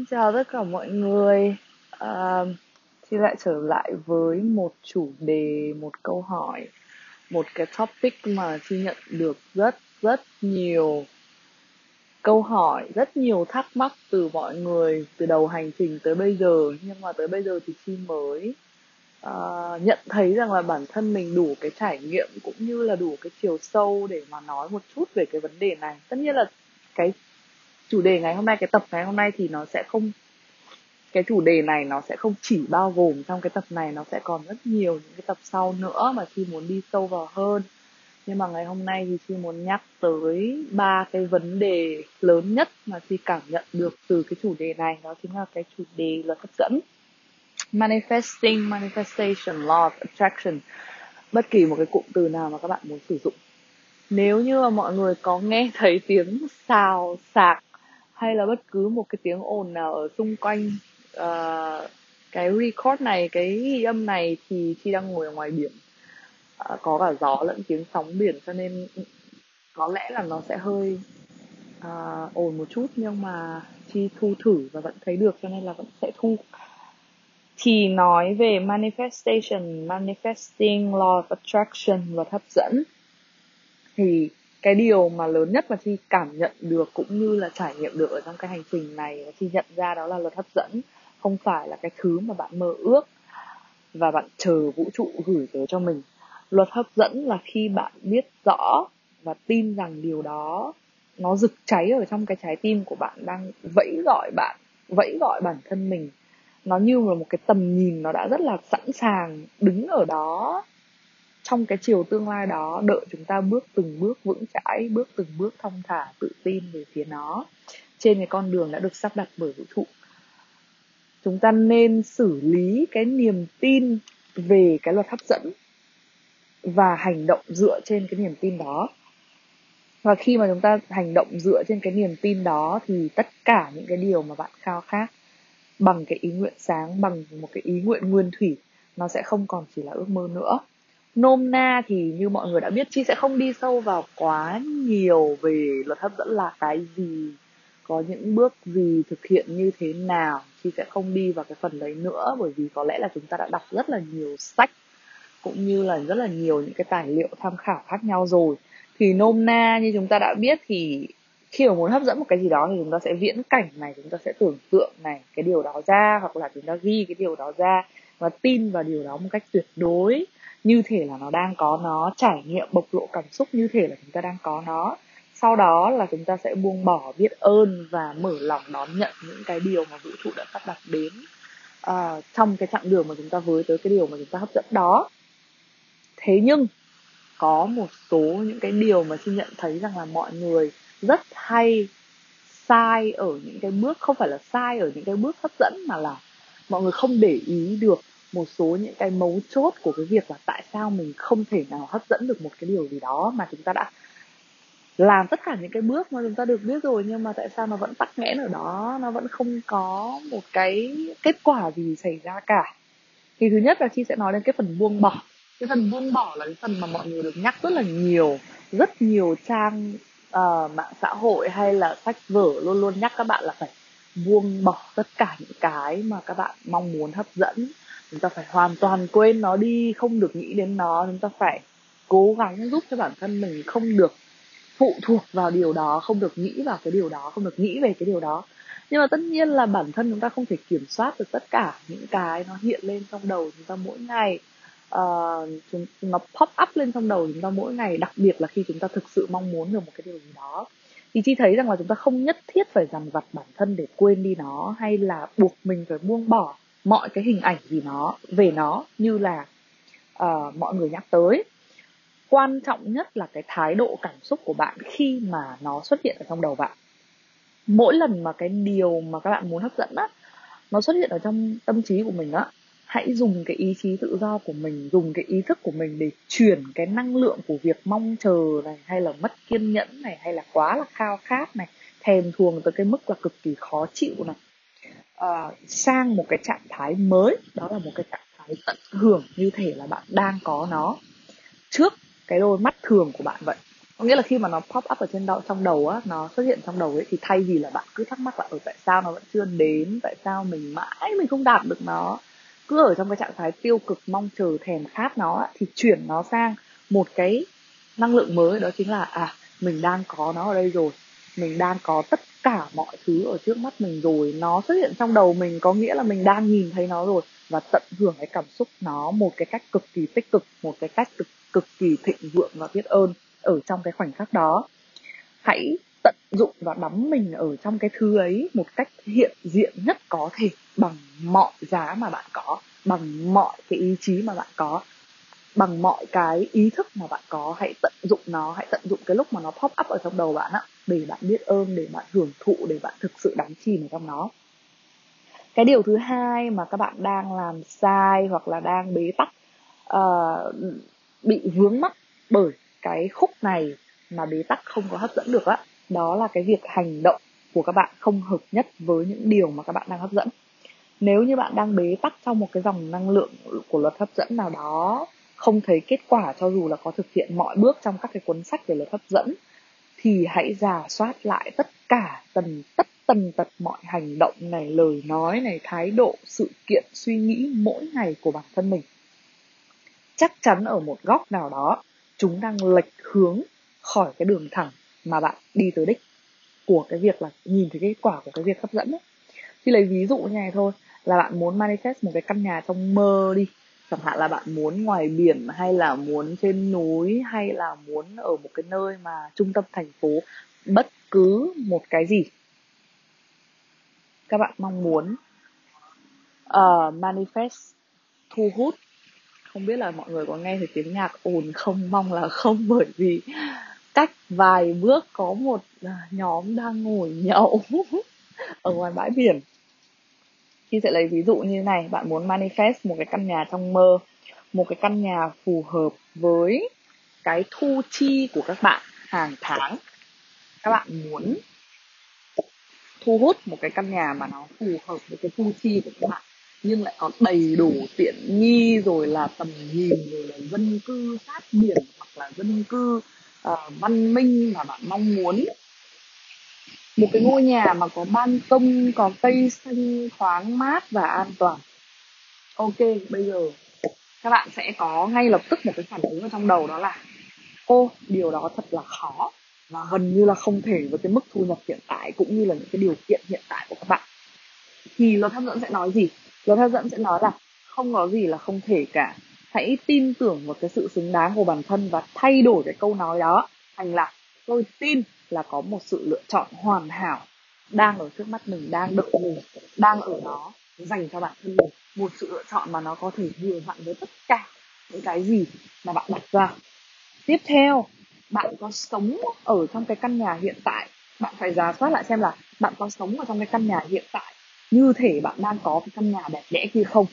Xin chào tất cả mọi người. À, Thì lại trở lại với một chủ đề, một câu hỏi, một cái topic mà Chi nhận được rất rất nhiều câu hỏi, rất nhiều thắc mắc từ mọi người từ đầu hành trình tới bây giờ. Nhưng mà tới bây giờ thì Chi mới à, nhận thấy rằng là bản thân mình đủ cái trải nghiệm cũng như là đủ cái chiều sâu để mà nói một chút về cái vấn đề này. Tất nhiên là cái chủ đề ngày hôm nay, cái tập ngày hôm nay thì nó sẽ không, cái chủ đề này nó sẽ không chỉ bao gồm trong cái tập này, nó sẽ còn rất nhiều những cái tập sau nữa mà khi muốn đi sâu vào hơn. Nhưng mà ngày hôm nay thì chị muốn nhắc tới ba cái vấn đề lớn nhất mà chị cảm nhận được từ cái chủ đề này, đó chính là cái chủ đề luật hấp dẫn. Manifesting, manifestation, law of attraction. Bất kỳ một cái cụm từ nào mà các bạn muốn sử dụng. Nếu như mà mọi người có nghe thấy tiếng xào, sạc hay là bất cứ một cái tiếng ồn nào ở xung quanh uh, cái record này cái ghi âm này thì chi đang ngồi ở ngoài biển. Uh, có cả gió lẫn tiếng sóng biển cho nên có lẽ là nó sẽ hơi uh, ồn một chút nhưng mà chi thu thử và vẫn thấy được cho nên là vẫn sẽ thu. Thì nói về manifestation manifesting law of attraction luật hấp dẫn thì cái điều mà lớn nhất mà chi cảm nhận được cũng như là trải nghiệm được ở trong cái hành trình này và chi nhận ra đó là luật hấp dẫn, không phải là cái thứ mà bạn mơ ước và bạn chờ vũ trụ gửi tới cho mình. Luật hấp dẫn là khi bạn biết rõ và tin rằng điều đó, nó rực cháy ở trong cái trái tim của bạn, đang vẫy gọi bạn, vẫy gọi bản thân mình. Nó như là một cái tầm nhìn nó đã rất là sẵn sàng đứng ở đó trong cái chiều tương lai đó, đợi chúng ta bước từng bước vững chãi, bước từng bước thong thả, tự tin về phía nó. Trên cái con đường đã được sắp đặt bởi vũ trụ. Chúng ta nên xử lý cái niềm tin về cái luật hấp dẫn và hành động dựa trên cái niềm tin đó. Và khi mà chúng ta hành động dựa trên cái niềm tin đó thì tất cả những cái điều mà bạn khao khát bằng cái ý nguyện sáng, bằng một cái ý nguyện nguyên thủy, nó sẽ không còn chỉ là ước mơ nữa nôm na thì như mọi người đã biết, chi sẽ không đi sâu vào quá nhiều về luật hấp dẫn là cái gì, có những bước gì thực hiện như thế nào. Chi sẽ không đi vào cái phần đấy nữa, bởi vì có lẽ là chúng ta đã đọc rất là nhiều sách, cũng như là rất là nhiều những cái tài liệu tham khảo khác nhau rồi. Thì nôm na như chúng ta đã biết thì khi mà muốn hấp dẫn một cái gì đó thì chúng ta sẽ viễn cảnh này, chúng ta sẽ tưởng tượng này, cái điều đó ra, hoặc là chúng ta ghi cái điều đó ra và tin vào điều đó một cách tuyệt đối như thể là nó đang có nó trải nghiệm bộc lộ cảm xúc như thể là chúng ta đang có nó. Sau đó là chúng ta sẽ buông bỏ biết ơn và mở lòng đón nhận những cái điều mà vũ trụ đã sắp đặt đến uh, trong cái chặng đường mà chúng ta với tới cái điều mà chúng ta hấp dẫn đó. Thế nhưng có một số những cái điều mà xin nhận thấy rằng là mọi người rất hay sai ở những cái bước không phải là sai ở những cái bước hấp dẫn mà là mọi người không để ý được một số những cái mấu chốt của cái việc là tại sao mình không thể nào hấp dẫn được một cái điều gì đó mà chúng ta đã làm tất cả những cái bước mà chúng ta được biết rồi nhưng mà tại sao nó vẫn tắc nghẽn ở đó nó vẫn không có một cái kết quả gì xảy ra cả. Thì thứ nhất là chi sẽ nói đến cái phần buông bỏ. Cái phần buông bỏ là cái phần mà mọi người được nhắc rất là nhiều rất nhiều trang uh, mạng xã hội hay là sách vở luôn luôn nhắc các bạn là phải buông bỏ tất cả những cái mà các bạn mong muốn hấp dẫn chúng ta phải hoàn toàn quên nó đi không được nghĩ đến nó. Chúng ta phải cố gắng giúp cho bản thân mình không được phụ thuộc vào điều đó không được nghĩ vào cái điều đó không được nghĩ về cái điều đó. Nhưng mà tất nhiên là bản thân chúng ta không thể kiểm soát được tất cả những cái nó hiện lên trong đầu chúng ta mỗi ngày. Uh, chúng nó pop up lên trong đầu chúng ta mỗi ngày đặc biệt là khi chúng ta thực sự mong muốn được một cái điều gì đó. Thì chi thấy rằng là chúng ta không nhất thiết phải dằn vặt bản thân để quên đi nó hay là buộc mình phải buông bỏ mọi cái hình ảnh gì nó về nó như là uh, mọi người nhắc tới. Quan trọng nhất là cái thái độ cảm xúc của bạn khi mà nó xuất hiện ở trong đầu bạn. Mỗi lần mà cái điều mà các bạn muốn hấp dẫn á nó xuất hiện ở trong tâm trí của mình á hãy dùng cái ý chí tự do của mình dùng cái ý thức của mình để chuyển cái năng lượng của việc mong chờ này hay là mất kiên nhẫn này hay là quá là khao khát này thèm thuồng tới cái mức là cực kỳ khó chịu này uh, sang một cái trạng thái mới. Đó là một cái trạng thái tận hưởng như thể là bạn đang có nó trước cái đôi mắt thường của bạn vậy. Có nghĩa là khi mà nó pop up ở trên đầu trong đầu á nó xuất hiện trong đầu ấy thì thay vì là bạn cứ thắc mắc là ở tại sao nó vẫn chưa đến? Tại sao mình mãi mình không đạt được nó? Cứ ở trong cái trạng thái tiêu cực mong chờ thèm khát nó á, thì chuyển nó sang một cái năng lượng mới đó chính là à mình đang có nó ở đây rồi mình đang có tất cả mọi thứ ở trước mắt mình rồi. Nó xuất hiện trong đầu mình có nghĩa là mình đang nhìn thấy nó rồi và tận hưởng cái cảm xúc nó một cái cách cực kỳ tích cực, một cái cách cực cực kỳ thịnh vượng và biết ơn ở trong cái khoảnh khắc đó. Hãy tận dụng và đắm mình ở trong cái thứ ấy một cách hiện diện nhất có thể bằng mọi giá mà bạn có, bằng mọi cái ý chí mà bạn có bằng mọi cái ý thức mà bạn có hãy tận dụng nó hãy tận dụng cái lúc mà nó pop up ở trong đầu bạn á để bạn biết ơn để bạn hưởng thụ để bạn thực sự đắm chìm ở trong nó. Cái điều thứ hai mà các bạn đang làm sai hoặc là đang bế tắc uh, bị vướng mắc bởi cái khúc này mà bế tắc không có hấp dẫn được á đó là cái việc hành động của các bạn không hợp nhất với những điều mà các bạn đang hấp dẫn. Nếu như bạn đang bế tắc trong một cái dòng năng lượng của luật hấp dẫn nào đó không thấy kết quả cho dù là có thực hiện mọi bước trong các cái cuốn sách về luật hấp dẫn, thì hãy giả soát lại tất cả tần, tất tần tật mọi hành động này, lời nói này, thái độ, sự kiện, suy nghĩ mỗi ngày của bản thân mình chắc chắn ở một góc nào đó, chúng đang lệch hướng khỏi cái đường thẳng mà bạn đi tới đích của cái việc là nhìn thấy kết quả của cái việc hấp dẫn ấy. Thì lấy ví dụ như này thôi, là bạn muốn manifest một cái căn nhà trong mơ đi chẳng hạn là bạn muốn ngoài biển hay là muốn trên núi hay là muốn ở một cái nơi mà trung tâm thành phố bất cứ một cái gì các bạn mong muốn uh, manifest thu hút. Không biết là mọi người có nghe thấy tiếng nhạc ồn không mong là không bởi vì cách vài bước có một à, nhóm đang ngồi nhậu ở ngoài bãi biển khi sẽ lấy ví dụ như này bạn muốn manifest một cái căn nhà trong mơ một cái căn nhà phù hợp với cái thu chi của các bạn hàng tháng. Các bạn muốn thu hút một cái căn nhà mà nó phù hợp với cái thu chi của các bạn nhưng lại có đầy đủ tiện nghi rồi là tầm nhìn rồi là dân cư sát biển hoặc là dân cư uh, văn minh mà bạn mong muốn một cái ngôi nhà mà có ban công, có cây xanh thoáng mát và an toàn. Ok, bây giờ các bạn sẽ có ngay lập tức một cái phản ứng ở trong đầu đó là, ô, điều đó thật là khó và gần như là không thể với cái mức thu nhập hiện tại cũng như là những cái điều kiện hiện tại của các bạn. Thì luật hấp dẫn sẽ nói gì? Luật hấp dẫn sẽ nói là không có gì là không thể cả. Hãy tin tưởng vào cái sự xứng đáng của bản thân và thay đổi cái câu nói đó thành là tôi tin là có một sự lựa chọn hoàn hảo đang ở trước mắt mình, đang đợi mình, đang ở đó dành cho bản thân mình. Một sự lựa chọn mà nó có thể vừa vặn với tất cả những cái gì mà bạn đặt ra. Tiếp theo, bạn có sống ở trong cái căn nhà hiện tại. Bạn phải giả soát lại xem là bạn có sống ở trong cái căn nhà hiện tại như thể bạn đang có cái căn nhà đẹp đẽ kia không?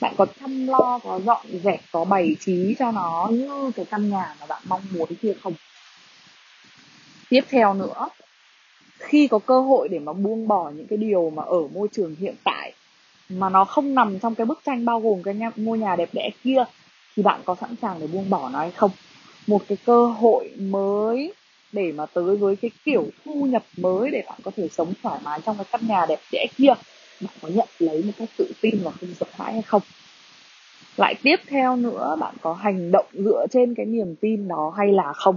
Bạn có chăm lo, có dọn dẹp, có bày trí cho nó như cái căn nhà mà bạn mong muốn kia không? Tiếp theo nữa. Khi có cơ hội để mà buông bỏ những cái điều mà ở môi trường hiện tại, mà nó không nằm trong cái bức tranh bao gồm cái ngôi nhà đẹp đẽ kia, thì bạn có sẵn sàng để buông bỏ nó hay không? Một cái cơ hội mới để mà tới với cái kiểu thu nhập mới để bạn có thể sống thoải mái trong cái căn nhà đẹp đẽ kia, bạn có nhận lấy một cách tự tin và không sợ hãi hay không? Lại tiếp theo nữa, bạn có hành động dựa trên cái niềm tin đó hay là không?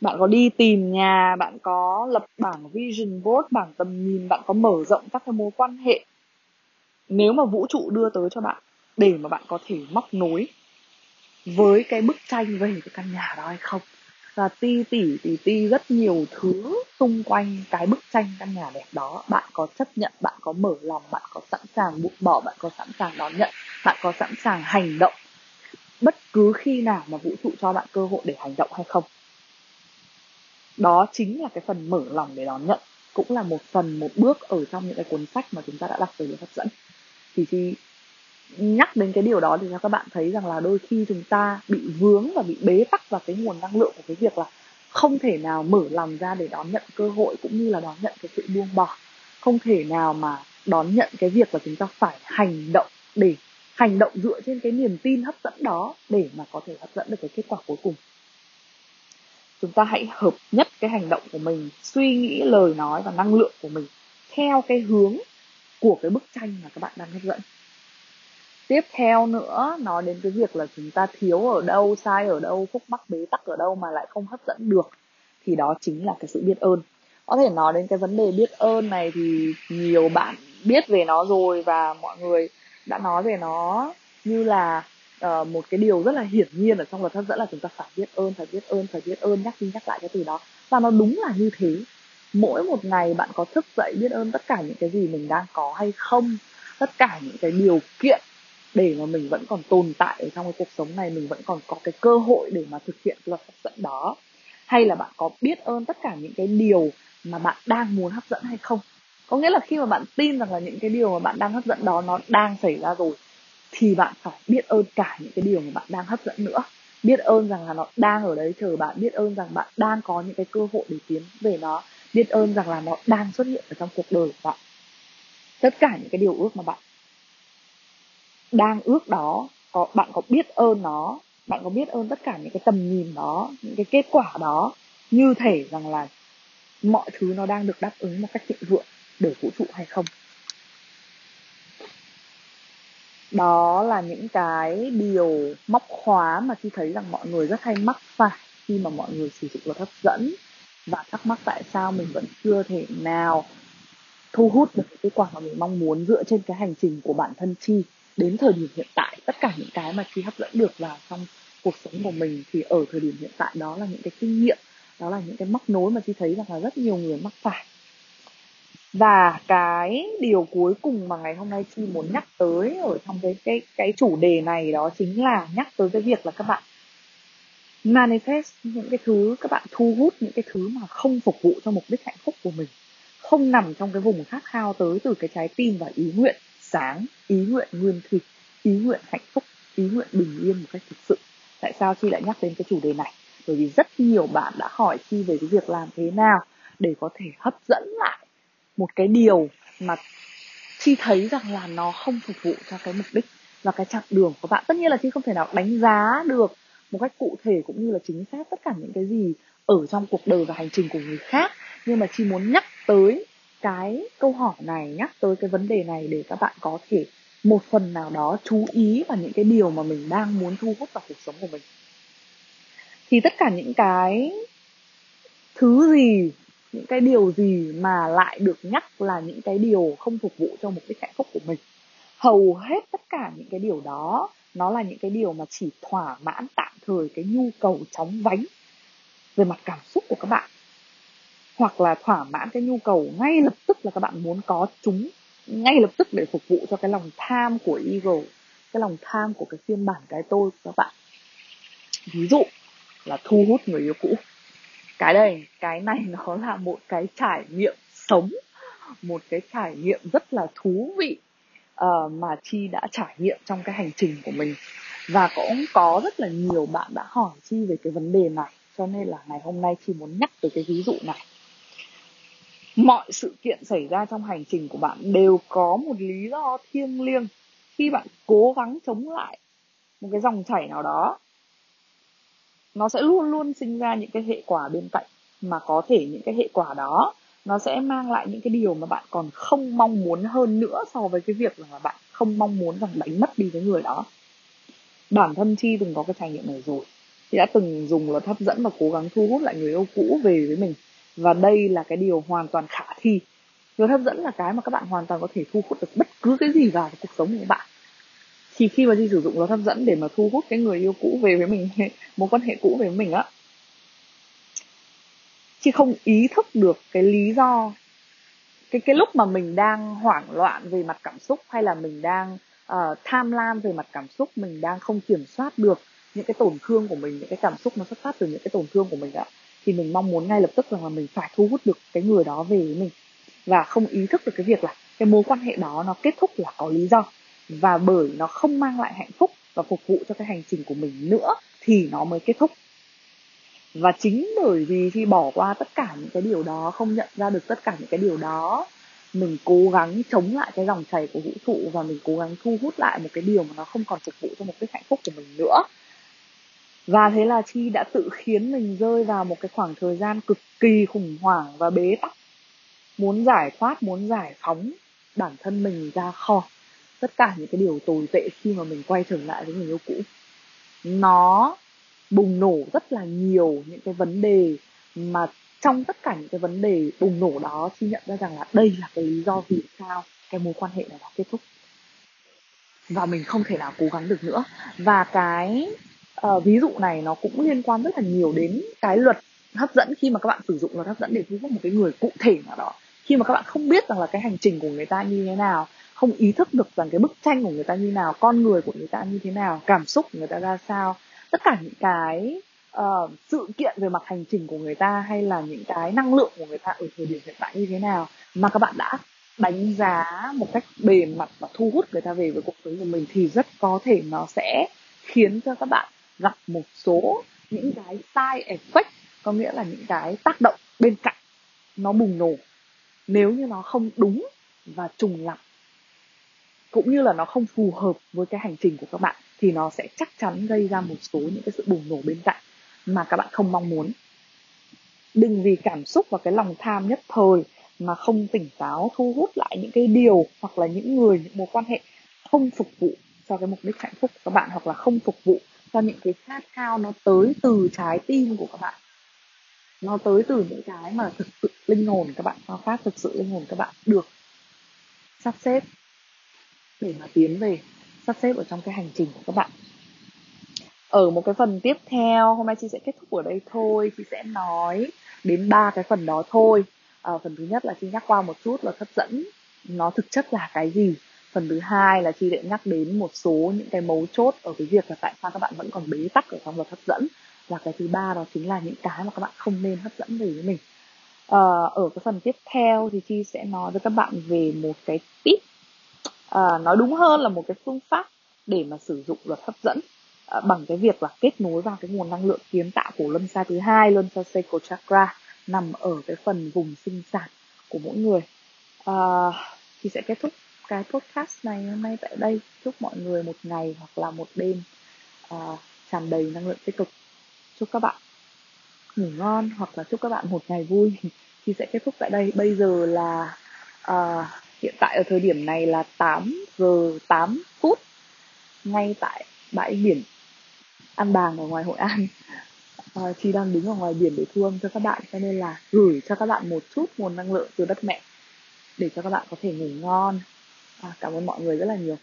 Bạn có đi tìm nhà, bạn có lập bảng vision board, bảng tầm nhìn, bạn có mở rộng các cái mối quan hệ. Nếu mà vũ trụ đưa tới cho bạn, để mà bạn có thể móc nối với cái bức tranh về cái căn nhà đó hay không. Và ti tỉ tỉ ti rất nhiều thứ xung quanh cái bức tranh căn nhà đẹp đó. Bạn có chấp nhận, bạn có mở lòng, bạn có sẵn sàng buông bỏ, bạn có sẵn sàng đón nhận, bạn có sẵn sàng hành động. Bất cứ khi nào mà vũ trụ cho bạn cơ hội để hành động hay không đó chính là cái phần mở lòng để đón nhận, cũng là một phần, một bước ở trong những cái cuốn sách mà chúng ta đã đọc về luật hấp dẫn. Thì khi nhắc đến cái điều đó thì cho các bạn thấy rằng là đôi khi chúng ta bị vướng và bị bế tắc vào cái nguồn năng lượng của cái việc là không thể nào mở lòng ra để đón nhận cơ hội cũng như là đón nhận cái sự buông bỏ. Không thể nào mà đón nhận cái việc là chúng ta phải hành động để, hành động dựa trên cái niềm tin hấp dẫn đó để mà có thể hấp dẫn được cái kết quả cuối cùng chúng ta hãy hợp nhất cái hành động của mình, suy nghĩ lời nói và năng lượng của mình theo cái hướng của cái bức tranh mà các bạn đang hấp dẫn. Tiếp theo nữa, nói đến cái việc là chúng ta thiếu ở đâu, sai ở đâu, khúc mắc, bế tắc ở đâu mà lại không hấp dẫn được, thì đó chính là cái sự biết ơn. Có thể nói đến cái vấn đề biết ơn này thì nhiều bạn biết về nó rồi và mọi người đã nói về nó như là uh, một cái điều rất là hiển nhiên ở trong luật hấp dẫn là chúng ta phải biết ơn phải biết ơn phải biết ơn nhắc đi nhắc lại cái từ đó. Và nó đúng là như thế. Mỗi một ngày bạn có thức dậy biết ơn tất cả những cái gì mình đang có hay không tất cả những cái điều kiện để mà mình vẫn còn tồn tại ở trong cái cuộc sống này mình vẫn còn có cái cơ hội để mà thực hiện luật hấp dẫn đó. Hay là bạn có biết ơn tất cả những cái điều mà bạn đang muốn hấp dẫn hay không? Có nghĩa là khi mà bạn tin rằng là những cái điều mà bạn đang hấp dẫn đó nó đang xảy ra rồi thì bạn phải biết ơn cả những cái điều mà bạn đang hấp dẫn nữa. Biết ơn rằng là nó đang ở đấy chờ bạn, biết ơn rằng bạn đang có những cái cơ hội để tiến về nó, biết ơn rằng là nó đang xuất hiện ở trong cuộc đời của bạn. Tất cả những cái điều ước mà bạn đang ước đó, có, bạn có biết ơn nó, bạn có biết ơn tất cả những cái tầm nhìn đó, những cái kết quả đó, như thể rằng là mọi thứ nó đang được đáp ứng một cách thịnh vượng bởi vũ trụ hay không. Đó là những cái điều móc khóa mà khi thấy rằng mọi người rất hay mắc phải khi mà mọi người sử dụng luật hấp dẫn. Và thắc mắc tại sao mình vẫn chưa thể nào thu hút được cái kết quả mà mình mong muốn dựa trên cái hành trình của bản thân chi. Đến thời điểm hiện tại, tất cả những cái mà chi hấp dẫn được vào trong cuộc sống của mình thì ở thời điểm hiện tại đó là những cái kinh nghiệm, đó là những cái móc nối mà chi thấy rằng là rất nhiều người mắc phải và cái điều cuối cùng mà ngày hôm nay chi muốn nhắc tới ở trong cái cái cái chủ đề này đó chính là nhắc tới cái việc là các bạn manifest những cái thứ, các bạn thu hút những cái thứ mà không phục vụ cho mục đích hạnh phúc của mình, không nằm trong cái vùng khát khao tới từ cái trái tim và ý nguyện sáng, ý nguyện nguyên thủy, ý nguyện hạnh phúc, ý nguyện bình yên một cách thực sự. Tại sao chi lại nhắc đến cái chủ đề này? Bởi vì rất nhiều bạn đã hỏi chi về cái việc làm thế nào để có thể hấp dẫn lại một cái điều mà chi thấy rằng là nó không phục vụ cho cái mục đích và cái chặng đường của bạn. Tất nhiên là chi không thể nào đánh giá được một cách cụ thể cũng như là chính xác tất cả những cái gì ở trong cuộc đời và hành trình của người khác. Nhưng mà chi muốn nhắc tới cái câu hỏi này, nhắc tới cái vấn đề này để các bạn có thể một phần nào đó chú ý vào những cái điều mà mình đang muốn thu hút vào cuộc sống của mình. Thì tất cả những cái thứ gì những cái điều gì mà lại được nhắc là những cái điều không phục vụ cho mục đích hạnh phúc của mình? Hầu hết tất cả những cái điều đó, nó là những cái điều mà chỉ thỏa mãn tạm thời cái nhu cầu chóng vánh về mặt cảm xúc của các bạn. Hoặc là thỏa mãn cái nhu cầu ngay lập tức là các bạn muốn có chúng ngay lập tức để phục vụ cho cái lòng tham của ego, cái lòng tham của cái phiên bản cái tôi của các bạn. Ví dụ là thu hút người yêu cũ cái đây cái này nó là một cái trải nghiệm sống một cái trải nghiệm rất là thú vị uh, mà chi đã trải nghiệm trong cái hành trình của mình. Và cũng có rất là nhiều bạn đã hỏi chi về cái vấn đề này cho nên là ngày hôm nay chi muốn nhắc tới cái ví dụ này. Mọi sự kiện xảy ra trong hành trình của bạn đều có một lý do thiêng liêng khi bạn cố gắng chống lại một cái dòng chảy nào đó nó sẽ luôn luôn sinh ra những cái hệ quả bên cạnh mà có thể những cái hệ quả đó. Nó sẽ mang lại những cái điều mà bạn còn không mong muốn hơn nữa so với cái việc là bạn không mong muốn rằng đánh mất đi cái người đó. Bản thân chi từng có cái trải nghiệm này rồi. Chị đã từng dùng luật hấp dẫn và cố gắng thu hút lại người yêu cũ về với mình. Và đây là cái điều hoàn toàn khả thi. Luật hấp dẫn là cái mà các bạn hoàn toàn có thể thu hút được bất cứ cái gì vào cuộc sống của bạn thì khi mà đi sử dụng nó hấp dẫn để mà thu hút cái người yêu cũ về với mình mối quan hệ cũ về với mình á. Chị không ý thức được cái lý do cái cái lúc mà mình đang hoảng loạn về mặt cảm xúc hay là mình đang uh, tham lam về mặt cảm xúc mình đang không kiểm soát được những cái tổn thương của mình những cái cảm xúc nó xuất phát từ những cái tổn thương của mình ạ thì mình mong muốn ngay lập tức rằng là mình phải thu hút được cái người đó về với mình. Và không ý thức được cái việc là cái mối quan hệ đó nó kết thúc là có lý do và bởi nó không mang lại hạnh phúc và phục vụ cho cái hành trình của mình nữa, thì nó mới kết thúc. Và chính bởi vì khi bỏ qua tất cả những cái điều đó, không nhận ra được tất cả những cái điều đó, mình cố gắng chống lại cái dòng chảy của vũ trụ và mình cố gắng thu hút lại một cái điều mà nó không còn phục vụ cho một cái hạnh phúc của mình nữa. Và thế là chi đã tự khiến mình rơi vào một cái khoảng thời gian cực kỳ khủng hoảng và bế tắc, muốn giải thoát, muốn giải phóng bản thân mình ra khỏi tất cả những cái điều tồi tệ khi mà mình quay trở lại với người yêu cũ. Nó bùng nổ rất là nhiều những cái vấn đề mà trong tất cả những cái vấn đề bùng nổ đó chi nhận ra rằng là đây là cái lý do vì sao cái mối quan hệ này đã kết thúc. Và mình không thể nào cố gắng được nữa. Và cái uh, ví dụ này nó cũng liên quan rất là nhiều đến cái luật hấp dẫn khi mà các bạn sử dụng luật hấp dẫn để thu hút một cái người cụ thể nào đó. Khi mà các bạn không biết rằng là cái hành trình của người ta như thế nào không ý thức được rằng cái bức tranh của người ta như nào con người của người ta như thế nào cảm xúc của người ta ra sao. Tất cả những cái uh, sự kiện về mặt hành trình của người ta hay là những cái năng lượng của người ta ở thời điểm hiện tại như thế nào mà các bạn đã đánh giá một cách bề mặt và thu hút người ta về với cuộc sống của mình thì rất có thể nó sẽ khiến cho các bạn gặp một số những cái side effect có nghĩa là những cái tác động bên cạnh nó bùng nổ. Nếu như nó không đúng và trùng lặp cũng như là nó không phù hợp với cái hành trình của các bạn, thì nó sẽ chắc chắn gây ra một số những cái sự bùng nổ bên cạnh mà các bạn không mong muốn. Đừng vì cảm xúc và cái lòng tham nhất thời mà không tỉnh táo, thu hút lại những cái điều hoặc là những người, những mối quan hệ không phục vụ cho cái mục đích hạnh phúc của các bạn hoặc là không phục vụ cho những cái khát khao nó tới từ trái tim của các bạn. Nó tới từ những cái mà thực sự linh hồn các bạn khao khát thực sự linh hồn các bạn được sắp xếp để mà tiến về sắp xếp ở trong cái hành trình của các bạn. Ở một cái phần tiếp theo hôm nay chị sẽ kết thúc ở đây thôi. Chị sẽ nói đến ba cái phần đó thôi. À, phần thứ nhất là chị nhắc qua một chút là hấp dẫn. Nó thực chất là cái gì? Phần thứ hai là chị sẽ nhắc đến một số những cái mấu chốt ở cái việc là tại sao các bạn vẫn còn bế tắc ở trong luật hấp dẫn. Và cái thứ ba đó chính là những cái mà các bạn không nên hấp dẫn về với mình. À, ở cái phần tiếp theo thì chị sẽ nói với các bạn về một cái tip à, nói đúng hơn là một cái phương pháp để mà sử dụng luật hấp dẫn à, bằng cái việc là kết nối vào cái nguồn năng lượng kiến tạo của luân xa thứ hai luân xa sacral chakra nằm ở cái phần vùng sinh sản của mỗi người. À, thì sẽ kết thúc cái podcast này hôm nay tại đây. Chúc mọi người một ngày hoặc là một đêm uh, tràn đầy năng lượng tích cực. Chúc các bạn ngủ ngon hoặc là chúc các bạn một ngày vui. Thì sẽ kết thúc tại đây. Bây giờ là uh, hiện tại ở thời điểm này là 8 giờ 8 phút ngay tại bãi biển An Bàng ở ngoài Hội An. À, Chi đang đứng ở ngoài biển để thu âm cho các bạn cho nên là gửi cho các bạn một chút nguồn năng lượng từ đất mẹ để cho các bạn có thể ngủ ngon. À, cảm ơn mọi người rất là nhiều.